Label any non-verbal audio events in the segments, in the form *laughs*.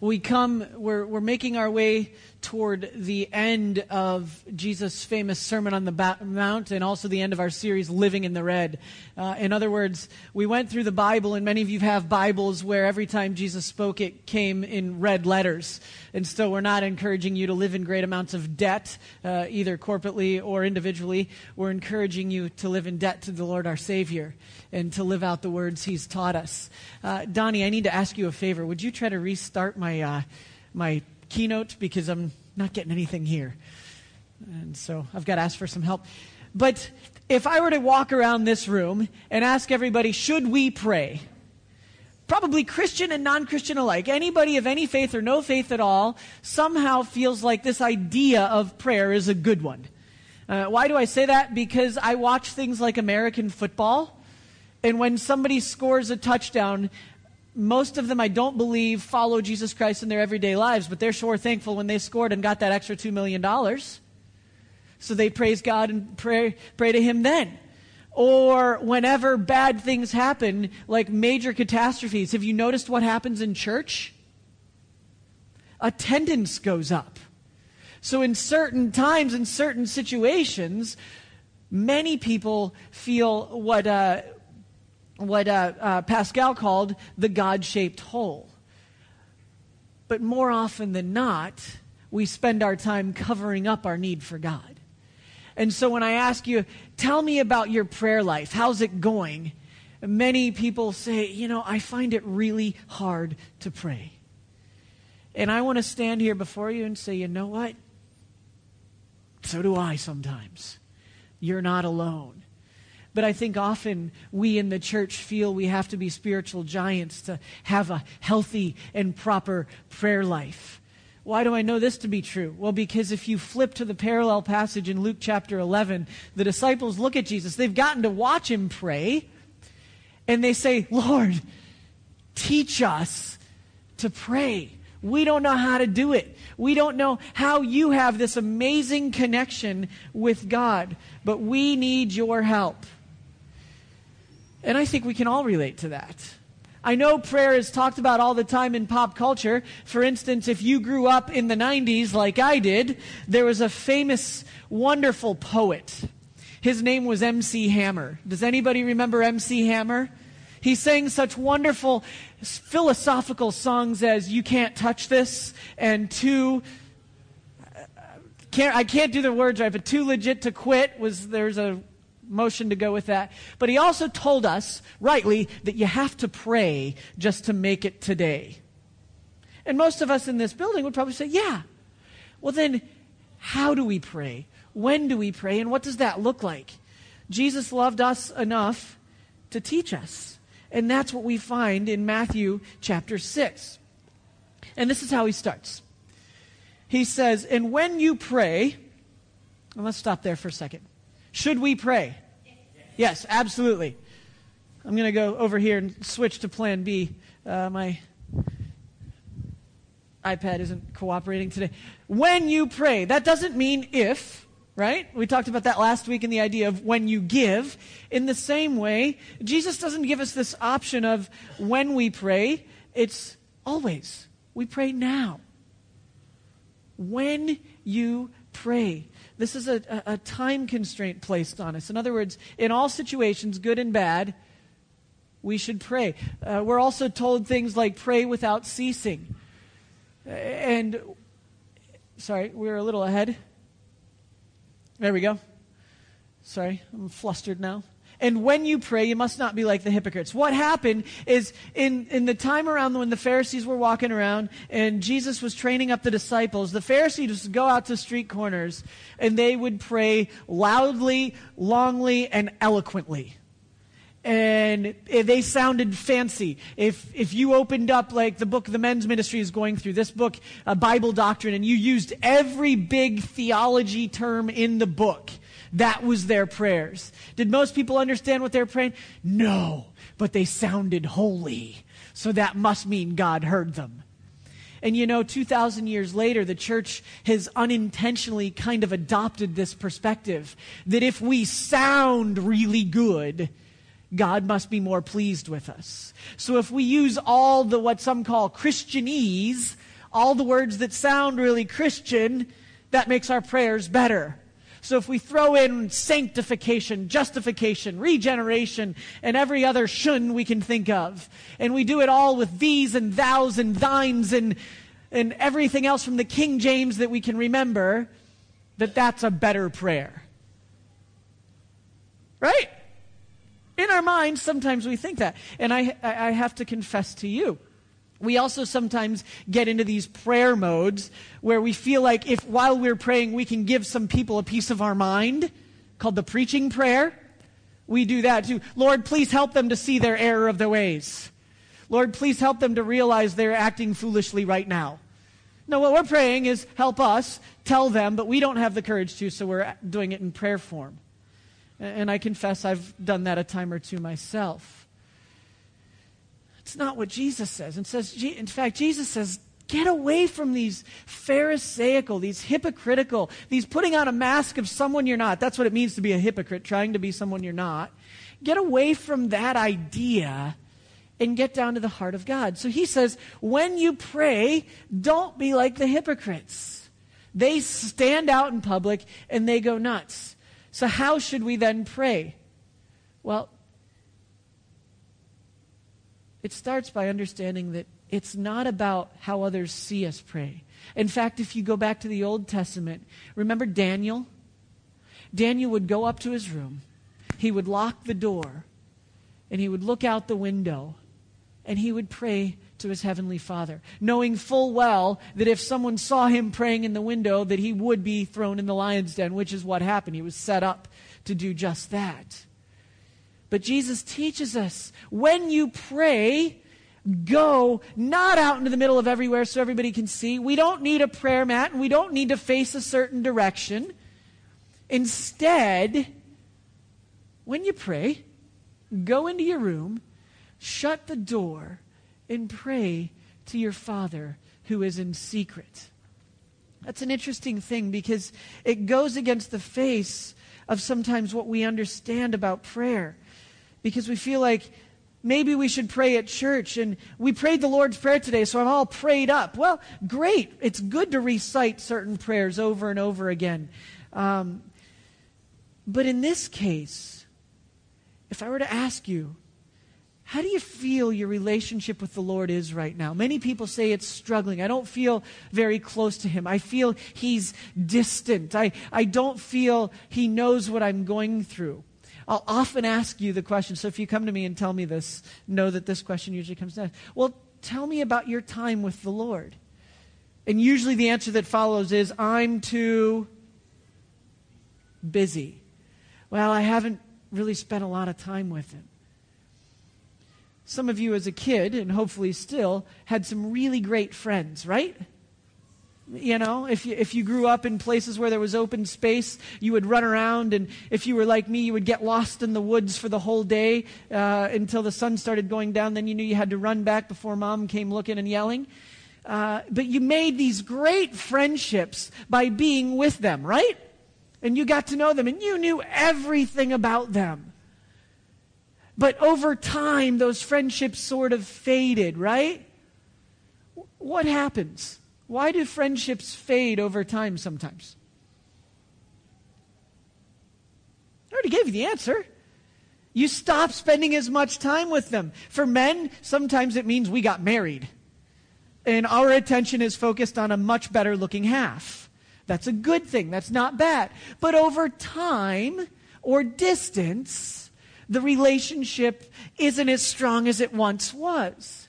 we come, we're, we're making our way toward the end of Jesus' famous Sermon on the Mount and also the end of our series, Living in the Red. Uh, in other words, we went through the Bible, and many of you have Bibles where every time Jesus spoke, it came in red letters. And so we're not encouraging you to live in great amounts of debt, uh, either corporately or individually. We're encouraging you to live in debt to the Lord our Savior and to live out the words He's taught us. Uh, Donnie, I need to ask you a favor. Would you try to restart my, uh, my keynote because I'm not getting anything here? And so I've got to ask for some help. But if I were to walk around this room and ask everybody, should we pray? Probably Christian and non Christian alike. Anybody of any faith or no faith at all somehow feels like this idea of prayer is a good one. Uh, why do I say that? Because I watch things like American football, and when somebody scores a touchdown, most of them I don't believe follow Jesus Christ in their everyday lives, but they're sure thankful when they scored and got that extra $2 million. So they praise God and pray, pray to Him then. Or whenever bad things happen, like major catastrophes, have you noticed what happens in church? Attendance goes up. So, in certain times, in certain situations, many people feel what, uh, what uh, uh, Pascal called the God shaped hole. But more often than not, we spend our time covering up our need for God. And so when I ask you, tell me about your prayer life, how's it going? Many people say, you know, I find it really hard to pray. And I want to stand here before you and say, you know what? So do I sometimes. You're not alone. But I think often we in the church feel we have to be spiritual giants to have a healthy and proper prayer life. Why do I know this to be true? Well, because if you flip to the parallel passage in Luke chapter 11, the disciples look at Jesus. They've gotten to watch him pray, and they say, Lord, teach us to pray. We don't know how to do it. We don't know how you have this amazing connection with God, but we need your help. And I think we can all relate to that. I know prayer is talked about all the time in pop culture. For instance, if you grew up in the 90s like I did, there was a famous, wonderful poet. His name was MC Hammer. Does anybody remember MC Hammer? He sang such wonderful philosophical songs as You Can't Touch This and Too uh, can't, I can't do the words right, but too legit to quit was there's a motion to go with that. But he also told us, rightly, that you have to pray just to make it today. And most of us in this building would probably say, yeah. Well, then, how do we pray? When do we pray? And what does that look like? Jesus loved us enough to teach us. And that's what we find in Matthew chapter 6. And this is how he starts. He says, And when you pray, and let's stop there for a second. Should we pray? Yes, absolutely. I'm going to go over here and switch to plan B. Uh, my iPad isn't cooperating today. When you pray, that doesn't mean if, right? We talked about that last week in the idea of when you give. In the same way, Jesus doesn't give us this option of when we pray, it's always. We pray now. When you pray. This is a, a, time constraint placed on us. In other words, in all situations, good and bad, we should pray. Uh, we're also told things like pray without ceasing. And, sorry, we're a little ahead. There we go. Sorry, I'm flustered now. And when you pray, you must not be like the hypocrites. What happened is in, in the time around when the Pharisees were walking around and Jesus was training up the disciples, the Pharisees would go out to street corners and they would pray loudly, longly, and eloquently. And eh, they sounded fancy. If, if you opened up, like the book the men's ministry is going through, this book, a Bible doctrine, and you used every big theology term in the book, that was their prayers. Did most people understand what they were praying? No, but they sounded holy. So that must mean God heard them. And you know, 2,000 years later, the church has unintentionally kind of adopted this perspective that if we sound really good, God must be more pleased with us. So if we use all the what some call Christianese, all the words that sound really Christian, that makes our prayers better. So if we throw in sanctification, justification, regeneration, and every other shun we can think of, and we do it all with these and thous and thines and, and everything else from the King James that we can remember, that that's a better prayer. Right? In our minds, sometimes we think that. And I, I have to confess to you, we also sometimes get into these prayer modes where we feel like if while we're praying we can give some people a piece of our mind, called the preaching prayer. We do that too. Lord, please help them to see their error of their ways. Lord, please help them to realize they're acting foolishly right now. No, what we're praying is help us, tell them, but we don't have the courage to, so we're doing it in prayer form. And I confess I've done that a time or two myself. Not what Jesus says. And says, in fact, Jesus says, get away from these Pharisaical, these hypocritical, these putting on a mask of someone you're not. That's what it means to be a hypocrite, trying to be someone you're not. Get away from that idea and get down to the heart of God. So he says, when you pray, don't be like the hypocrites. They stand out in public and they go nuts. So, how should we then pray? Well, it starts by understanding that it's not about how others see us pray. In fact, if you go back to the Old Testament, remember Daniel? Daniel would go up to his room, he would lock the door, and he would look out the window, and he would pray to his heavenly Father, knowing full well that if someone saw him praying in the window, that he would be thrown in the lion's den, which is what happened. He was set up to do just that. But Jesus teaches us when you pray, go not out into the middle of everywhere so everybody can see. We don't need a prayer mat and we don't need to face a certain direction. Instead, when you pray, go into your room, shut the door, and pray to your Father who is in secret. That's an interesting thing because it goes against the face of sometimes what we understand about prayer. Because we feel like maybe we should pray at church and we prayed the Lord's Prayer today, so I'm all prayed up. Well, great. It's good to recite certain prayers over and over again. Um, but in this case, if I were to ask you, how do you feel your relationship with the Lord is right now? Many people say it's struggling. I don't feel very close to Him. I feel He's distant. I, I don't feel He knows what I'm going through. I'll often ask you the question. So if you come to me and tell me this, know that this question usually comes next. Well, tell me about your time with the Lord. And usually the answer that follows is, I'm too busy. Well, I haven't really spent a lot of time with Him. Some of you as a kid, and hopefully still, had some really great friends, right? You know, if you, if you grew up in places where there was open space, you would run around, and if you were like me, you would get lost in the woods for the whole day uh, until the sun started going down. Then you knew you had to run back before mom came looking and yelling. Uh, but you made these great friendships by being with them, right? And you got to know them, and you knew everything about them. But over time, those friendships sort of faded, right? What happens? Why do friendships fade over time sometimes? I already gave you the answer. You stop spending as much time with them. For men, sometimes it means we got married. And our attention is focused on a much better looking half. That's a good thing. That's not bad. But over time or distance, the relationship isn't as strong as it once was.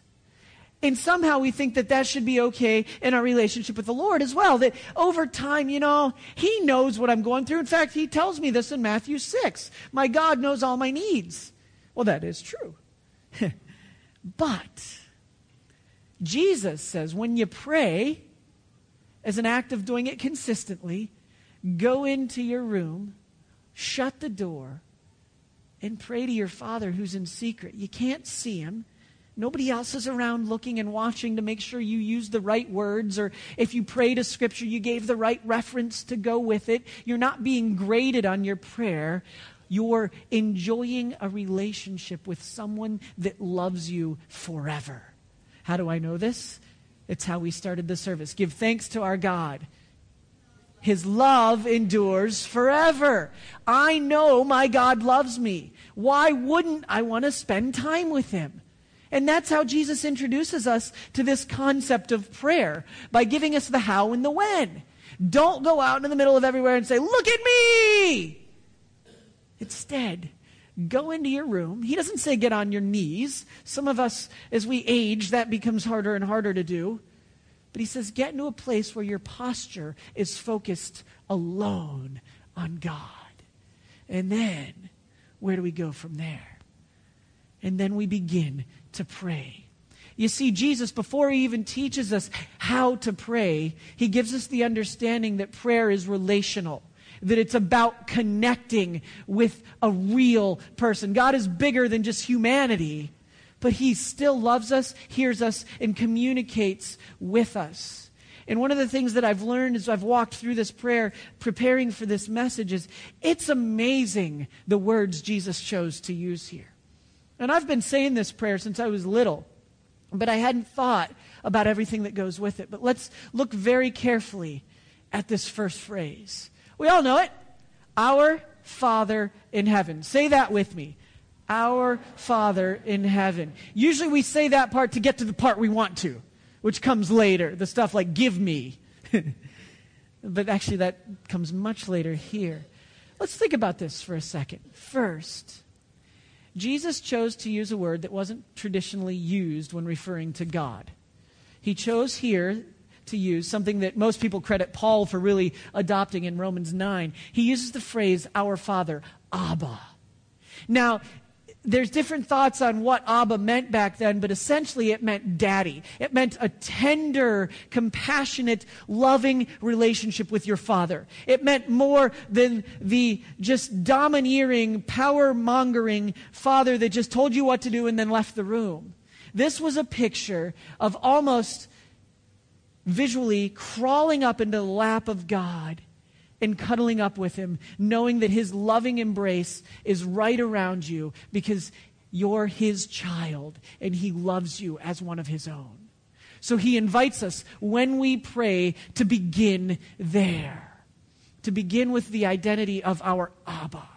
And somehow we think that that should be okay in our relationship with the Lord as well. That over time, you know, He knows what I'm going through. In fact, He tells me this in Matthew 6. My God knows all my needs. Well, that is true. *laughs* but Jesus says when you pray, as an act of doing it consistently, go into your room, shut the door, and pray to your Father who's in secret. You can't see him. Nobody else is around looking and watching to make sure you use the right words, or if you prayed a scripture, you gave the right reference to go with it. You're not being graded on your prayer. You're enjoying a relationship with someone that loves you forever. How do I know this? It's how we started the service. Give thanks to our God. His love endures forever. I know my God loves me. Why wouldn't I want to spend time with him? And that's how Jesus introduces us to this concept of prayer by giving us the how and the when. Don't go out in the middle of everywhere and say, Look at me! Instead, go into your room. He doesn't say get on your knees. Some of us, as we age, that becomes harder and harder to do. But he says, get into a place where your posture is focused alone on God. And then, where do we go from there? And then we begin to pray. You see, Jesus, before he even teaches us how to pray, he gives us the understanding that prayer is relational, that it's about connecting with a real person. God is bigger than just humanity, but he still loves us, hears us, and communicates with us. And one of the things that I've learned as I've walked through this prayer, preparing for this message, is it's amazing the words Jesus chose to use here. And I've been saying this prayer since I was little, but I hadn't thought about everything that goes with it. But let's look very carefully at this first phrase. We all know it Our Father in heaven. Say that with me. Our Father in heaven. Usually we say that part to get to the part we want to, which comes later. The stuff like, give me. *laughs* but actually, that comes much later here. Let's think about this for a second. First, Jesus chose to use a word that wasn't traditionally used when referring to God. He chose here to use something that most people credit Paul for really adopting in Romans 9. He uses the phrase, Our Father, Abba. Now, there's different thoughts on what Abba meant back then, but essentially it meant daddy. It meant a tender, compassionate, loving relationship with your father. It meant more than the just domineering, power mongering father that just told you what to do and then left the room. This was a picture of almost visually crawling up into the lap of God and cuddling up with him, knowing that his loving embrace is right around you because you're his child and he loves you as one of his own. So he invites us when we pray to begin there, to begin with the identity of our Abba,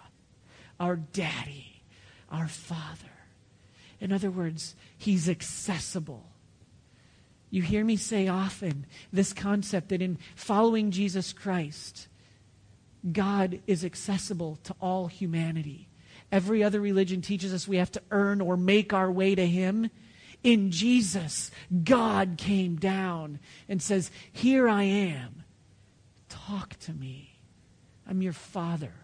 our daddy, our father. In other words, he's accessible. You hear me say often this concept that in following Jesus Christ, God is accessible to all humanity. Every other religion teaches us we have to earn or make our way to Him. In Jesus, God came down and says, Here I am. Talk to me. I'm your Father.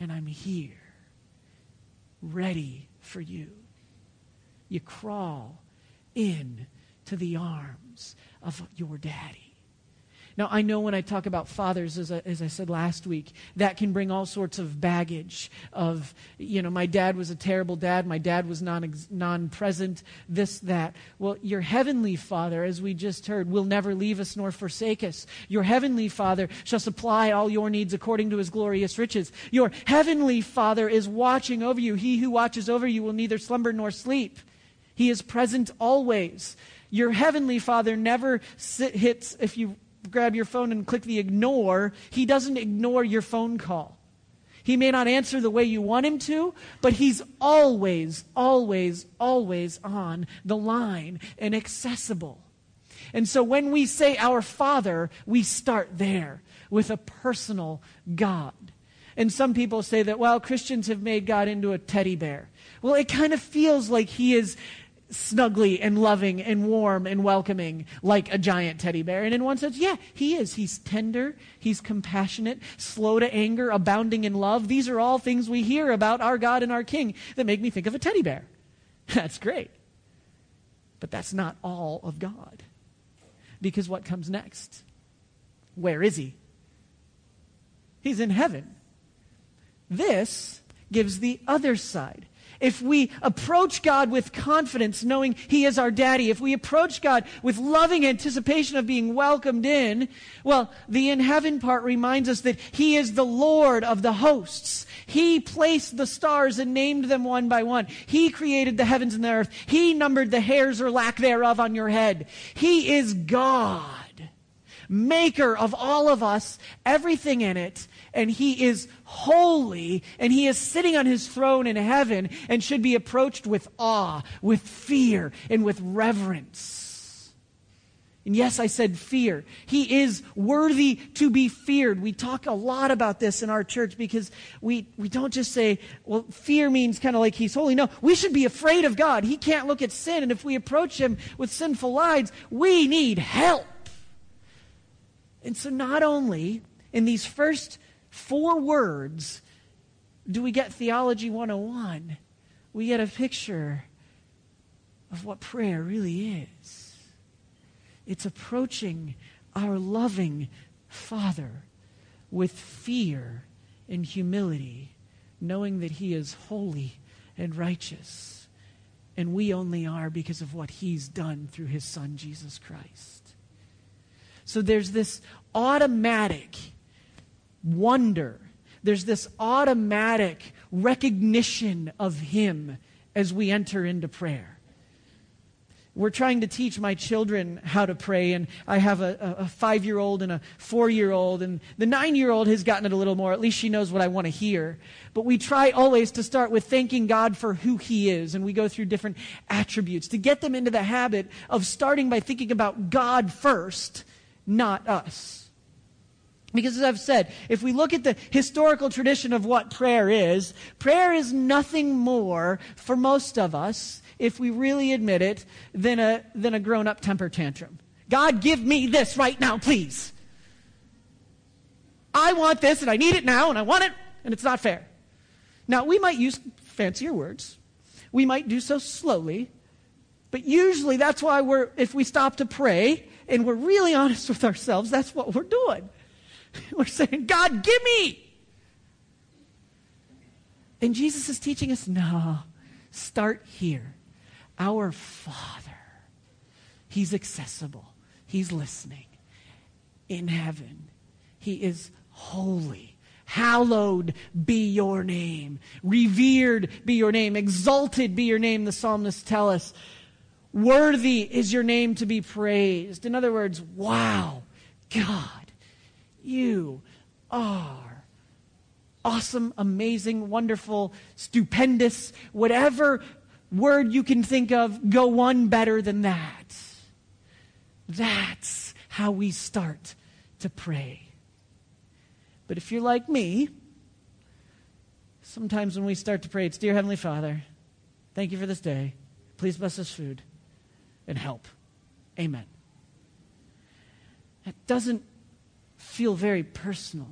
And I'm here, ready for you. You crawl in to the arms of your daddy. Now, I know when I talk about fathers, as I, as I said last week, that can bring all sorts of baggage of, you know, my dad was a terrible dad, my dad was non, non-present, this, that. Well, your heavenly father, as we just heard, will never leave us nor forsake us. Your heavenly father shall supply all your needs according to his glorious riches. Your heavenly father is watching over you. He who watches over you will neither slumber nor sleep. He is present always. Your heavenly father never sit, hits, if you grab your phone and click the ignore, he doesn't ignore your phone call. He may not answer the way you want him to, but he's always, always, always on the line and accessible. And so when we say our Father, we start there with a personal God. And some people say that, well, Christians have made God into a teddy bear. Well, it kind of feels like he is snuggly and loving and warm and welcoming like a giant teddy bear. And in one sense, yeah, he is. He's tender, he's compassionate, slow to anger, abounding in love. These are all things we hear about our God and our King that make me think of a teddy bear. *laughs* That's great. But that's not all of God. Because what comes next? Where is he? He's in heaven. This gives the other side. If we approach God with confidence, knowing He is our daddy, if we approach God with loving anticipation of being welcomed in, well, the in heaven part reminds us that He is the Lord of the hosts. He placed the stars and named them one by one. He created the heavens and the earth. He numbered the hairs or lack thereof on your head. He is God, maker of all of us, everything in it, and he is holy, and he is sitting on his throne in heaven and should be approached with awe, with fear, and with reverence. And yes, I said fear. He is worthy to be feared. We talk a lot about this in our church because we, we don't just say, well, fear means kind of like he's holy. No, we should be afraid of God. He can't look at sin, and if we approach him with sinful lives, we need help. And so, not only in these first four words do we get Theology 101, we get a picture of what prayer really is. It's approaching our loving Father with fear and humility, knowing that He is holy and righteous. And we only are because of what He's done through His Son, Jesus Christ. So there's this automatic wonder. There's this automatic recognition of Him as we enter into prayer. We're trying to teach my children how to pray, and I have a, a five year old and a four year old, and the nine year old has gotten it a little more. At least she knows what I want to hear. But we try always to start with thanking God for who He is, and we go through different attributes to get them into the habit of starting by thinking about God first, not us. Because as I've said, if we look at the historical tradition of what prayer is, prayer is nothing more for most of us, if we really admit it, than a, than a grown up temper tantrum. God, give me this right now, please. I want this and I need it now and I want it and it's not fair. Now, we might use fancier words. We might do so slowly. But usually that's why we're, if we stop to pray and we're really honest with ourselves, that's what we're doing. *laughs* We're saying, God, give me. And Jesus is teaching us no, start here. Our Father, He's accessible, He's listening in heaven. He is holy. Hallowed be your name. Revered be your name. Exalted be your name, the psalmists tell us. Worthy is your name to be praised. In other words, wow, God you are awesome, amazing, wonderful, stupendous, whatever word you can think of, go one better than that. That's how we start to pray. But if you're like me, sometimes when we start to pray, it's Dear Heavenly Father, thank you for this day. Please bless this food and help. Amen. That doesn't feel very personal.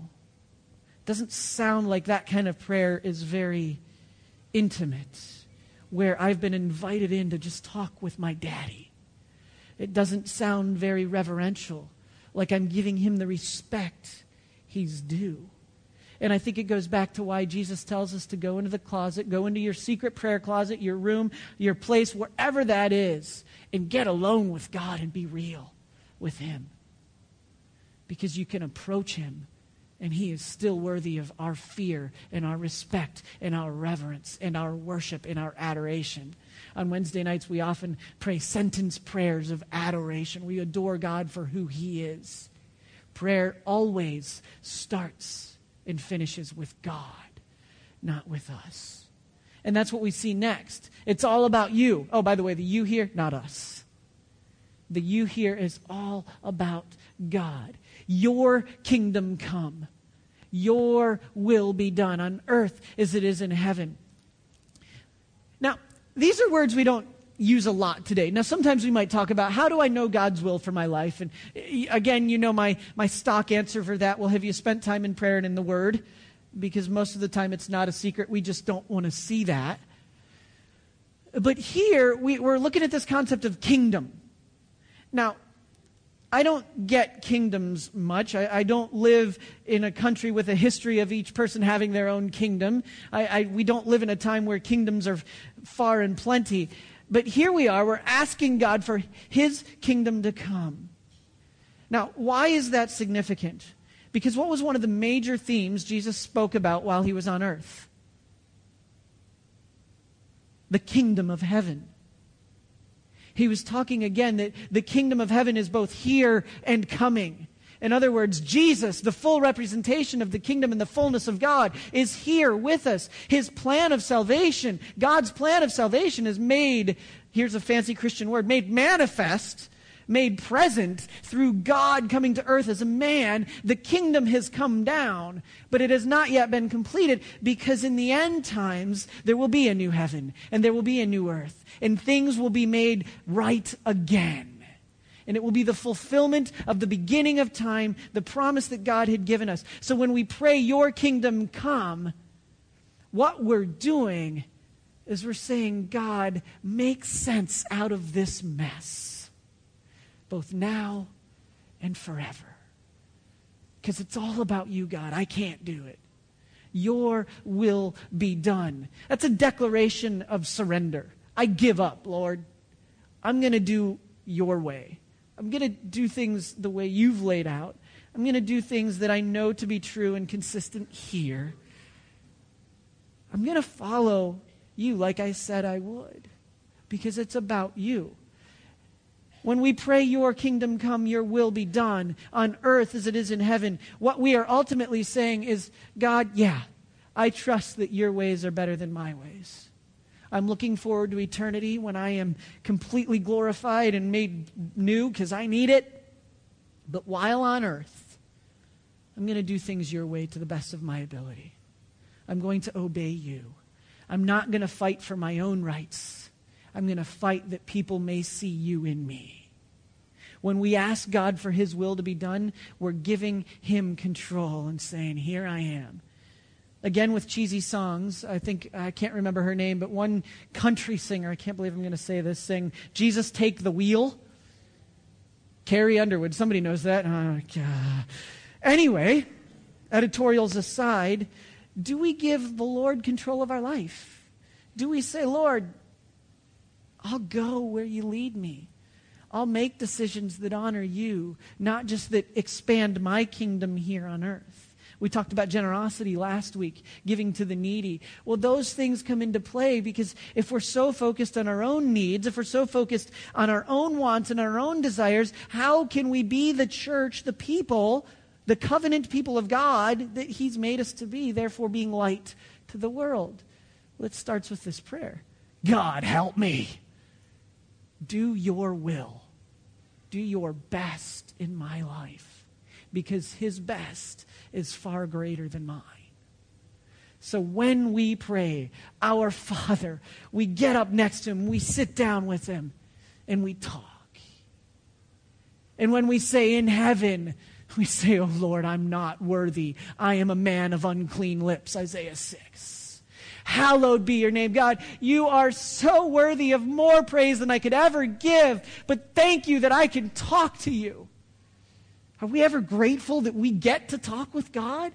It Doesn't sound like that kind of prayer is very intimate, where I've been invited in to just talk with my daddy. It doesn't sound very reverential, like I'm giving him the respect he's due. And I think it goes back to why Jesus tells us to go into the closet, go into your secret prayer closet, your room, your place, wherever that is, and get alone with God and be real with Him because you can approach him and he is still worthy of our fear and our respect and our reverence and our worship and our adoration. On Wednesday nights, we often pray sentence prayers of adoration. We adore God for who he is. Prayer always starts and finishes with God, not with us. And that's what we see next. It's all about you. Oh, by the way, the you here, not us. The you here is all about God. Your kingdom come. Your will be done on earth as it is in heaven. Now, these are words we don't use a lot today. Now, sometimes we might talk about how do I know God's will for my life? And eh, again, you know my, my stock answer for that. Well, have you spent time in prayer and in the Word? Because most of the time it's not a secret. We just don't want to see that. But here, we, we're looking at this concept of kingdom. Now, I don't get kingdoms much. I, I, don't live in a country with a history of each person having their own kingdom. I, I, we don't live in a time where kingdoms are far and plenty. But here we are, we're asking God for His kingdom to come. Now, why is that significant? Because what was one of the major themes Jesus spoke about while he was on earth? The kingdom of heaven. He was talking again that the kingdom of heaven is both here and coming. In other words, Jesus, the full representation of the kingdom and the fullness of God, is here with us. His plan of salvation, God's plan of salvation is made, here's a fancy Christian word, made manifest made present through God coming to earth as a man, the kingdom has come down, but it has not yet been completed because in the end times there will be a new heaven and there will be a new earth and things will be made right again. And it will be the fulfillment of the beginning of time, the promise that God had given us. So when we pray, Your kingdom come, what we're doing is we're saying, God, make sense out of this mess both now and forever. Because it's all about you, God. I can't do it. Your will be done. That's a declaration of surrender. I give up, Lord. I'm going to do your way. I'm going to do things the way you've laid out. I'm going to do things that I know to be true and consistent here. I'm going to follow you like I said I would because it's about you. When we pray, Your kingdom come, Your will be done on earth as it is in heaven, what we are ultimately saying is, God, yeah, I trust that Your ways are better than my ways. I'm looking forward to eternity when I am completely glorified and made new because I need it. But while on earth, I'm going to do things your way to the best of my ability. I'm going to obey you. I'm not going to fight for my own rights. I'm going to fight that people may see you in me. When we ask God for His will to be done, we're giving Him control and saying, Here I am. Again, with cheesy songs, I think, I can't remember her name, but one country singer, I can't believe I'm going to say this, sang, Jesus, take the wheel. Carrie Underwood, somebody knows that. Anyway, editorials aside, do we give the Lord control of our life? Do we say, Lord, I'll go where you lead me. I'll make decisions that honor you, not just that expand my kingdom here on earth. We talked about generosity last week, giving to the needy. Well, those things come into play because if we're so focused on our own needs, if we're so focused on our own wants and our own desires, how can we be the church, the people, the covenant people of God that He's made us to be, therefore being light to the world? Well, it starts with this prayer God, help me. Do your will. Do your best in my life because his best is far greater than mine. So when we pray, Our Father, we get up next to him, we sit down with him, and we talk. And when we say in heaven, we say, Oh Lord, I'm not worthy. I am a man of unclean lips, Isaiah 6. Hallowed be your name. God, you are so worthy of more praise than I could ever give, but thank you that I can talk to you. Are we ever grateful that we get to talk with God?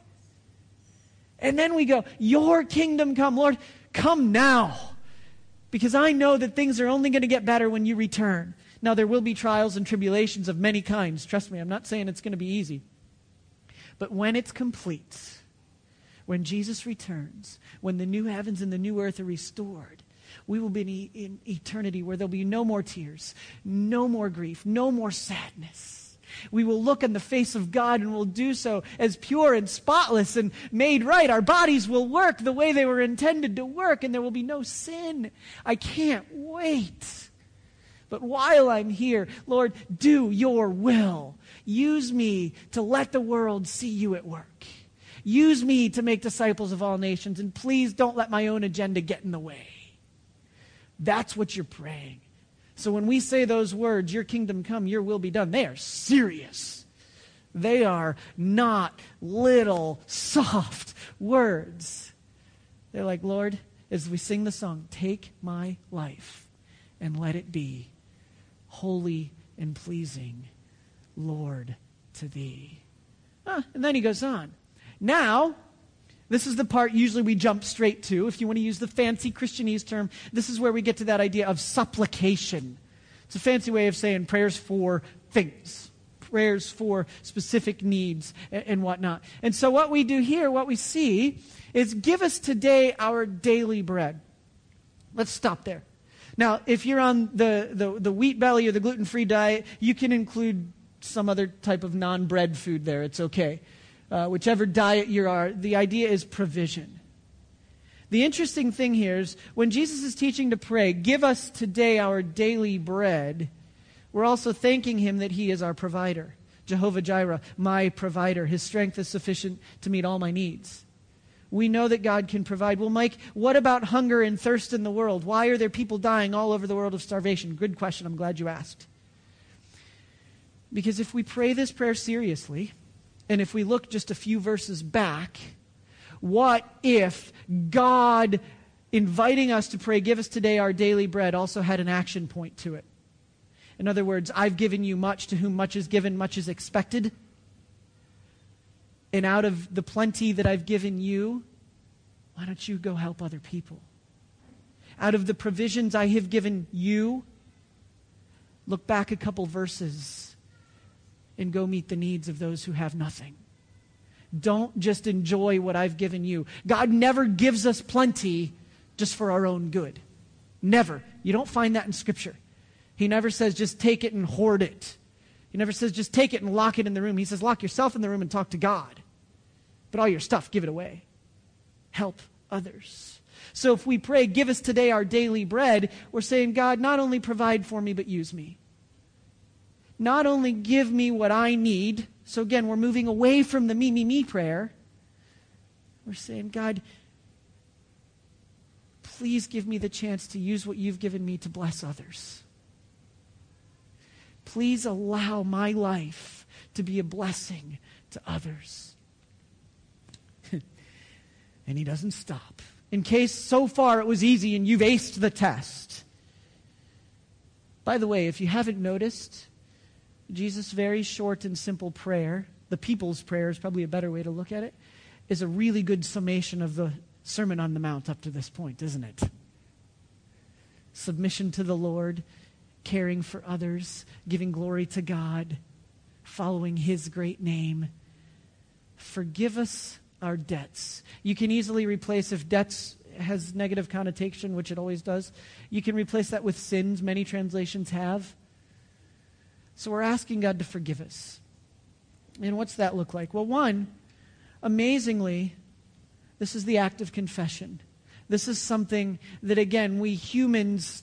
And then we go, Your kingdom come, Lord, come now. Because I know that things are only going to get better when you return. Now, there will be trials and tribulations of many kinds. Trust me, I'm not saying it's going to be easy. But when it's complete, when Jesus returns, when the new heavens and the new earth are restored, we will be in, eternity where there'll be no more tears, no more grief, no more sadness. We will look in the face of God and will do so as pure and spotless and made right. Our bodies will work the way they were intended to work, and there will be no sin. I can't wait. But while I'm here, Lord, do your will. Use me to let the world see you at work. Use me to make disciples of all nations, and please don't let my own agenda get in the way. That's what you're praying. So when we say those words, Your kingdom come, Your will be done, they are serious. They are not little, soft words. They're like, Lord, as we sing the song, take my life and let it be holy and pleasing Lord, to thee. Ah, and then he goes on. Now, this is the part usually we jump straight to. If you want to use the fancy Christianese term, this is where we get to that idea of supplication. It's a fancy way of saying prayers for things, prayers for specific needs and, whatnot. And so, what we do here, what we see, is give us today our daily bread. Let's stop there. Now, if you're on the, the, the wheat belly or the gluten free diet, you can include some other type of non bread food there. It's okay. Uh, whichever diet you are, the idea is provision. The interesting thing here is when Jesus is teaching to pray, give us today our daily bread, we're also thanking him that he is our provider. Jehovah Jireh, my provider. His strength is sufficient to meet all my needs. We know that God can provide. Well, Mike, what about hunger and thirst in the world? Why are there people dying all over the world of starvation? Good question. I'm glad you asked. Because if we pray this prayer seriously, and if we look just a few verses back, what if God inviting us to pray, give us today our daily bread, also had an action point to it? In other words, I've given you much, to whom much is given, much is expected. And out of the plenty that I've given you, why don't you go help other people? Out of the provisions I have given you, look back a couple verses and go meet the needs of those who have nothing. Don't just enjoy what I've given you. God never gives us plenty just for our own good. Never. You don't find that in Scripture. He never says just take it and hoard it. He never says just take it and lock it in the room. He says lock yourself in the room and talk to God. But all your stuff, give it away. Help others. So if we pray, give us today our daily bread, we're saying, God, not only provide for me, but use me. Not only give me what I need. So again, we're moving away from the me, me, me prayer. We're saying, God, please give me the chance to use what you've given me to bless others. Please allow my life to be a blessing to others. *laughs* And he doesn't stop. In case so far it was easy and you've aced the test. By the way, if you haven't noticed, Jesus' very short and simple prayer, the people's prayer is probably a better way to look at it, is a really good summation of the Sermon on the Mount up to this point, isn't it? Submission to the Lord, caring for others, giving glory to God, following His great name. Forgive us our debts. You can easily replace, if debts has negative connotation, which it always does, you can replace that with sins. Many translations have. So we're asking God to forgive us. And what's that look like? Well, one, amazingly, this is the act of confession. This is something that, again, we humans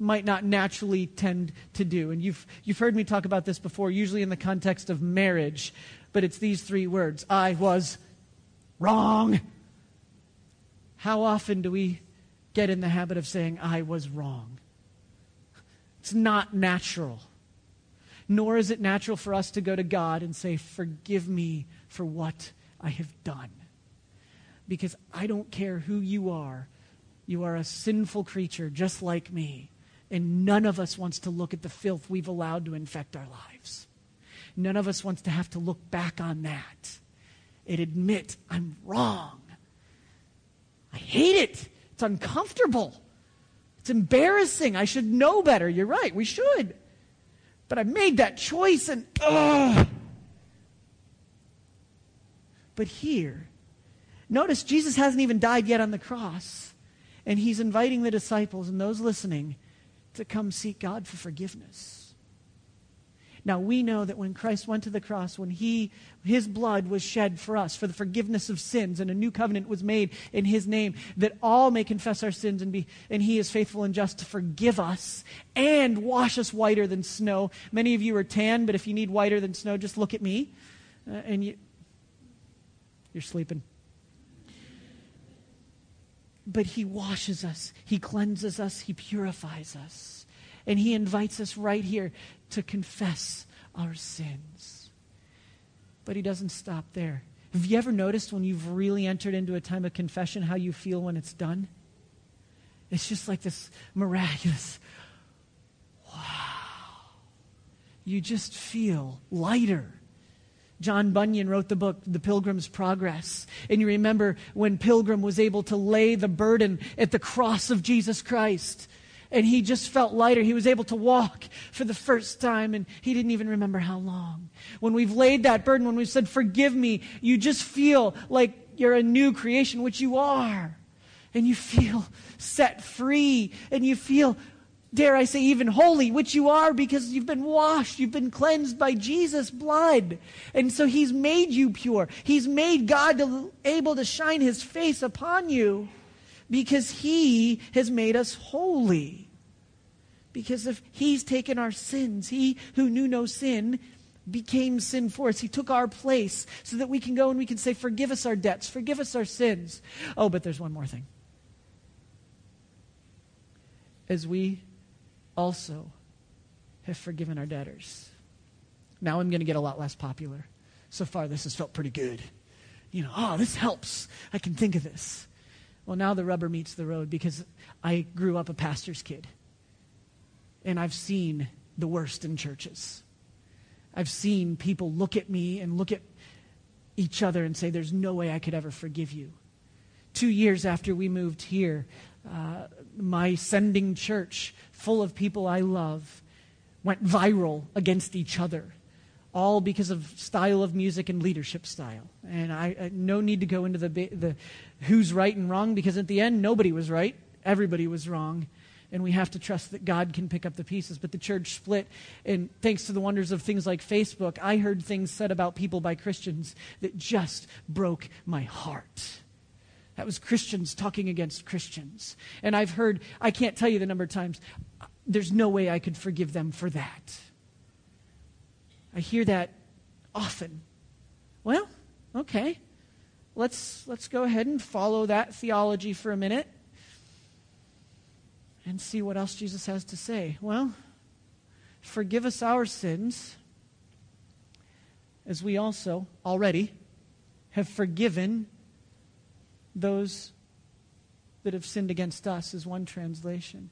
might not naturally tend to do. And you've, you've heard me talk about this before, usually in the context of marriage, but it's these three words I was Wrong. How often do we get in the habit of saying, I was wrong? It's not natural. Nor is it natural for us to go to God and say, Forgive me for what I have done. Because I don't care who you are, you are a sinful creature just like me. And none of us wants to look at the filth we've allowed to infect our lives. None of us wants to have to look back on that and admit I'm wrong. I hate it. It's uncomfortable. It's embarrassing. I should know better. You're right. We should. But I made that choice and ugh. But here, notice Jesus hasn't even died yet on the cross. And he's inviting the disciples and those listening to come seek God for forgiveness. Now we know that when Christ went to the cross, when he his blood was shed for us for the forgiveness of sins and a new covenant was made in his name that all may confess our sins and be and he is faithful and just to forgive us and wash us whiter than snow. Many of you are tan, but if you need whiter than snow, just look at me. Uh, and you you're sleeping but he washes us, he cleanses us, he purifies us. And he invites us right here to confess our sins. But he doesn't stop there. Have you ever noticed when you've really entered into a time of confession how you feel when it's done? It's just like this miraculous wow. you just feel lighter. John Bunyan wrote the book, The Pilgrim's Progress. And you remember when Pilgrim was able to lay the burden at the cross of Jesus Christ. And he just felt lighter. He was able to walk for the first time, and he didn't even remember how long. When we've laid that burden, when we've said, Forgive me, you just feel like you're a new creation, which you are. And you feel *laughs* set free, and you feel dare I say, even holy, which you are because you've been washed, you've been cleansed by Jesus' blood. And so he's made you pure. He's made God to, able to shine his face upon you because he has made us holy. Because if he's taken our sins, he who knew no sin became sin for us. He took our place so that we can go and we can say, Forgive us our debts, forgive us our sins. Oh, but there's one more thing. As we also have forgiven our debtors. Now I'm going to get a lot less popular. So far, this has felt pretty good. You know, oh, this helps. I can think of this. Well, now the rubber meets the road because I grew up a pastor's kid. And I've seen the worst in churches. I've seen people look at me and look at each other and say, There's no way I could ever forgive you. Two years after we moved here, uh, my sending church, full of people I love, went viral against each other, all because of style of music and leadership style. And I, I no need to go into the, the who's right and wrong because at the end nobody was right, everybody was wrong. And we have to trust that God can pick up the pieces. But the church split, and thanks to the wonders of things like Facebook, I heard things said about people by Christians that just broke my heart. That was Christians talking against Christians. And I've heard, I can't tell you the number of times, there's no way I could forgive them for that. I hear that often. Well, okay. Let's, let's go ahead and follow that theology for a minute and see what else Jesus has to say. Well, forgive us our sins as we also already have forgiven those that have sinned against us, is one translation.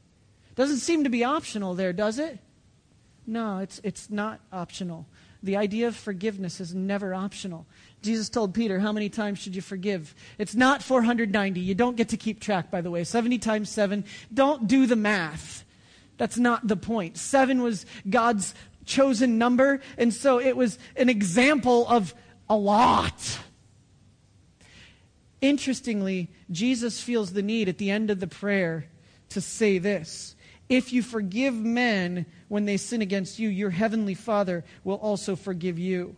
Doesn't seem to be optional there, does it? No, it's, it's not optional. The idea of forgiveness is never optional. Jesus told Peter, How many times should you forgive? It's not 490. You don't get to keep track, by the way. 70 times 7. Don't do the math. That's not the point. Seven was God's chosen number, and so it was an example of a lot. Interestingly, Jesus feels the need at the end of the prayer to say this If you forgive men when they sin against you, your heavenly Father will also forgive you.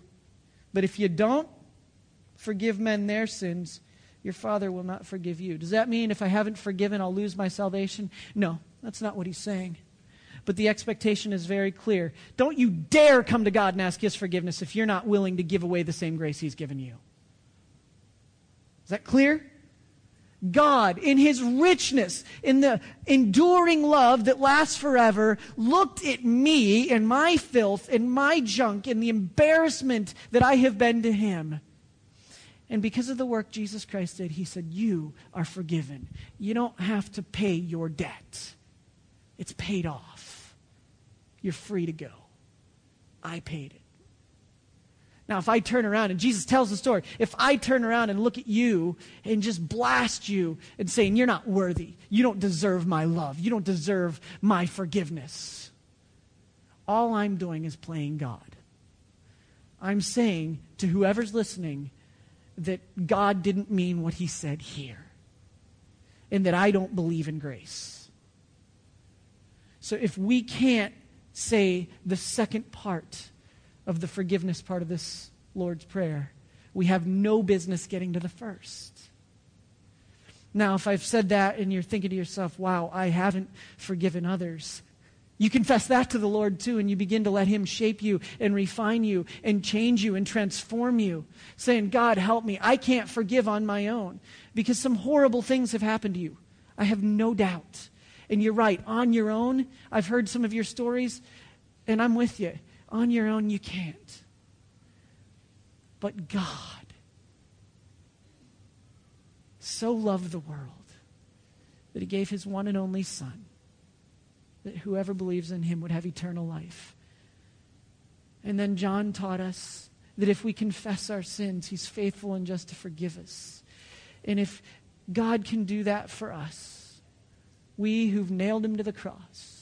But if you don't forgive men their sins, your Father will not forgive you. Does that mean if I haven't forgiven, I'll lose my salvation? No, that's not what he's saying. But the expectation is very clear. Don't you dare come to God and ask his forgiveness if you're not willing to give away the same grace he's given you. Is that clear? God, in his richness, in the enduring love that lasts forever, looked at me and my filth and my junk and the embarrassment that I have been to him. And because of the work Jesus Christ did, he said, You are forgiven. You don't have to pay your debt, it's paid off. You're free to go. I paid it. Now, if I turn around, and Jesus tells the story, if I turn around and look at you and just blast you and saying, You're not worthy, you don't deserve my love, you don't deserve my forgiveness, all I'm doing is playing God. I'm saying to whoever's listening that God didn't mean what he said here, and that I don't believe in grace. So if we can't say the second part, of the forgiveness part of this Lord's Prayer, we have no business getting to the first. Now, if I've said that and you're thinking to yourself, wow, I haven't forgiven others, you confess that to the Lord too, and you begin to let Him shape you and refine you and change you and transform you, saying, God, help me. I can't forgive on my own because some horrible things have happened to you. I have no doubt. And you're right, on your own, I've heard some of your stories, and I'm with you. On your own, you can't. But God so loved the world that he gave his one and only Son, that whoever believes in him would have eternal life. And then John taught us that if we confess our sins, he's faithful and just to forgive us. And if God can do that for us, we who've nailed him to the cross,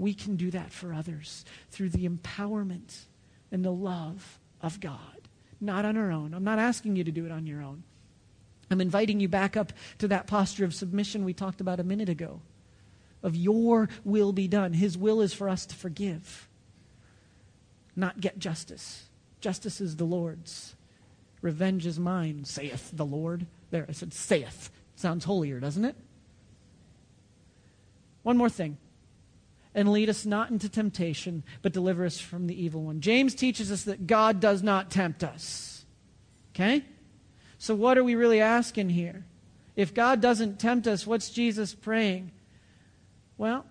we can do that for others through the empowerment and the love of God, not on our own. I'm not asking you to do it on your own. I'm inviting you back up to that posture of submission we talked about a minute ago of your will be done. His will is for us to forgive, not get justice. Justice is the Lord's. Revenge is mine, saith the Lord. There, I said saith. Sounds holier, doesn't it? One more thing. And lead us not into temptation, but deliver us from the evil one. James teaches us that God does not tempt us. Okay? So, what are we really asking here? If God doesn't tempt us, what's Jesus praying? Well,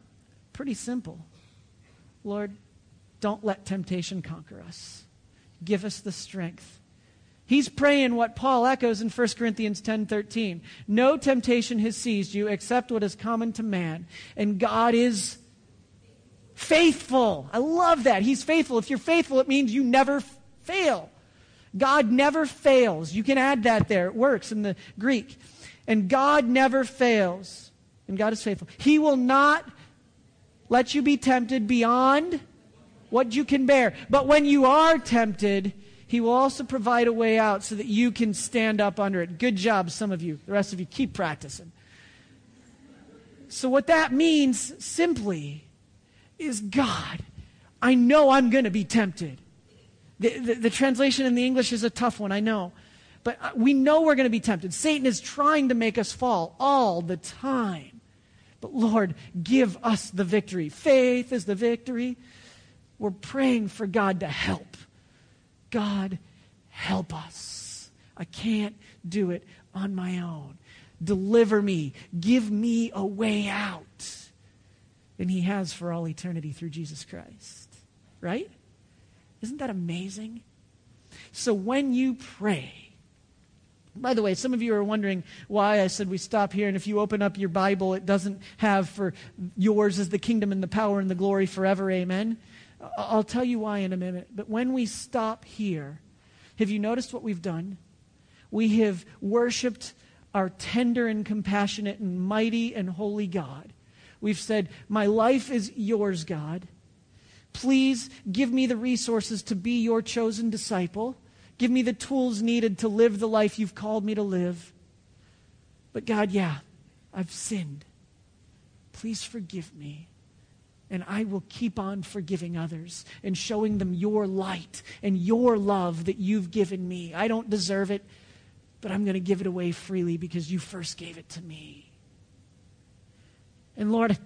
pretty simple. Lord, don't let temptation conquer us. Give us the strength. He's praying what Paul echoes in 1 Corinthians 10:13. No temptation has seized you except what is common to man, and God is faithful. I love that. He's faithful. If you're faithful, it means you never fail. God never fails. You can add that there. It works in the Greek. And God never fails. And God is faithful. He will not let you be tempted beyond what you can bear. But when you are tempted, He will also provide a way out so that you can stand up under it. Good job, some of you. The rest of you, keep practicing. So, what that means simply is God, I know I'm going to be tempted. The, the, the, translation in the English is a tough one, I know. But uh, we know we're going to be tempted. Satan is trying to make us fall all the time. But Lord, give us the victory. Faith is the victory. We're praying for God to help. God, help us. I can't do it on my own. Deliver me. Give me a way out. And He has for all eternity through Jesus Christ. Right? Isn't that amazing? So when you pray, by the way, some of you are wondering why I said we stop here, and if you open up your Bible, it doesn't have for yours is the kingdom and the power and the glory forever, amen. I'll tell you why in a minute. But when we stop here, have you noticed what we've done? We have worshiped our tender and compassionate and mighty and holy God. We've said, My life is yours, God. Please give me the resources to be your chosen disciple. Give me the tools needed to live the life you've called me to live. But God, yeah, I've sinned. Please forgive me. And I will keep on forgiving others and showing them your light and your love that you've given me. I don't deserve it, but I'm going to give it away freely because you first gave it to me. And Lord,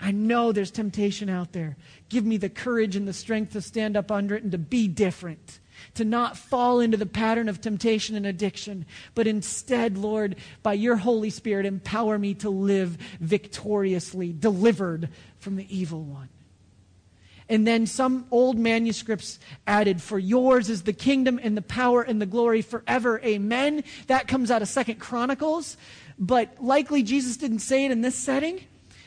I know there's temptation out there. Give me the courage and the strength to stand up under it and to be different, to not fall into the pattern of temptation and addiction, but instead, Lord, by your Holy Spirit, empower me to live victoriously, delivered from the evil one. And then some old manuscripts added, For yours is the kingdom and the power and the glory forever. Amen. That comes out of Second Chronicles. But likely Jesus didn't say it in this setting.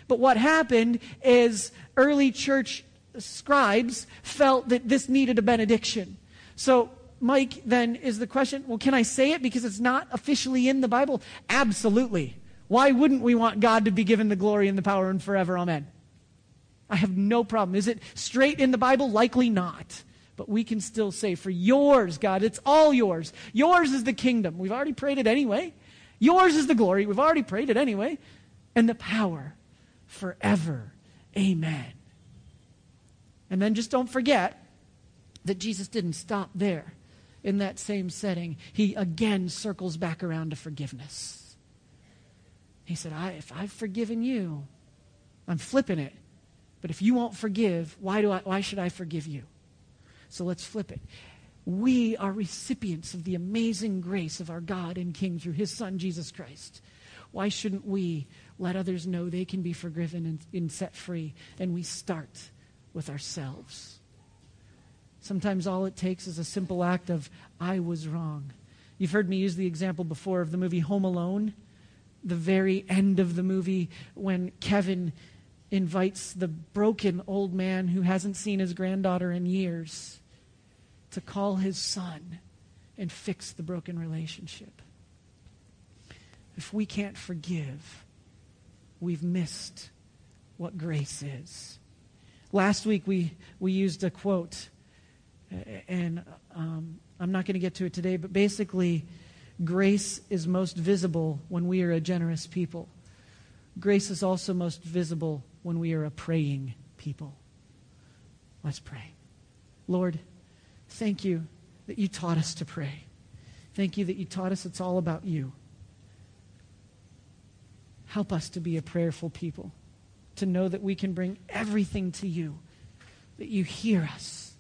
But what happened is early church scribes felt that this needed a benediction. So, Mike, then is the question well, can I say it because it's not officially in the Bible? Absolutely. Why wouldn't we want God to be given the glory and the power and forever? Amen. I have no problem. Is it straight in the Bible? Likely not. But we can still say, For yours, God, it's all yours. Yours is the kingdom. We've already prayed it anyway. Yours is the glory. We've already prayed it anyway. And the power forever. Amen. And then just don't forget that Jesus didn't stop there in that same setting. He again circles back around to forgiveness. He said, I, If I've forgiven you, I'm flipping it. But if you won't forgive, why, do I, why should I forgive you? So let's flip it. We are recipients of the amazing grace of our God and King through his Son, Jesus Christ. Why shouldn't we let others know they can be forgiven and, and set free. And we start with ourselves. Sometimes all it takes is a simple act of, I was wrong. You've heard me use the example before of the movie Home Alone. The very end of the movie, when Kevin invites the broken old man who hasn't seen his granddaughter in years to call his son and fix the broken relationship. If we can't forgive, we've missed what grace is. Last week we, we used a quote, and um, I'm not going to get to it today, but basically, grace is most visible when we are a generous people. Grace is also most visible when we are a praying people. Let's pray. Lord, thank you that you taught us to pray. Thank you that you taught us it's all about you. Help us to be a prayerful people, to know that we can bring everything to you, that you hear us.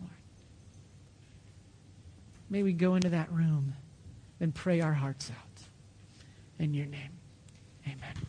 Lord, may we go into that room and pray our hearts out. In your name, amen.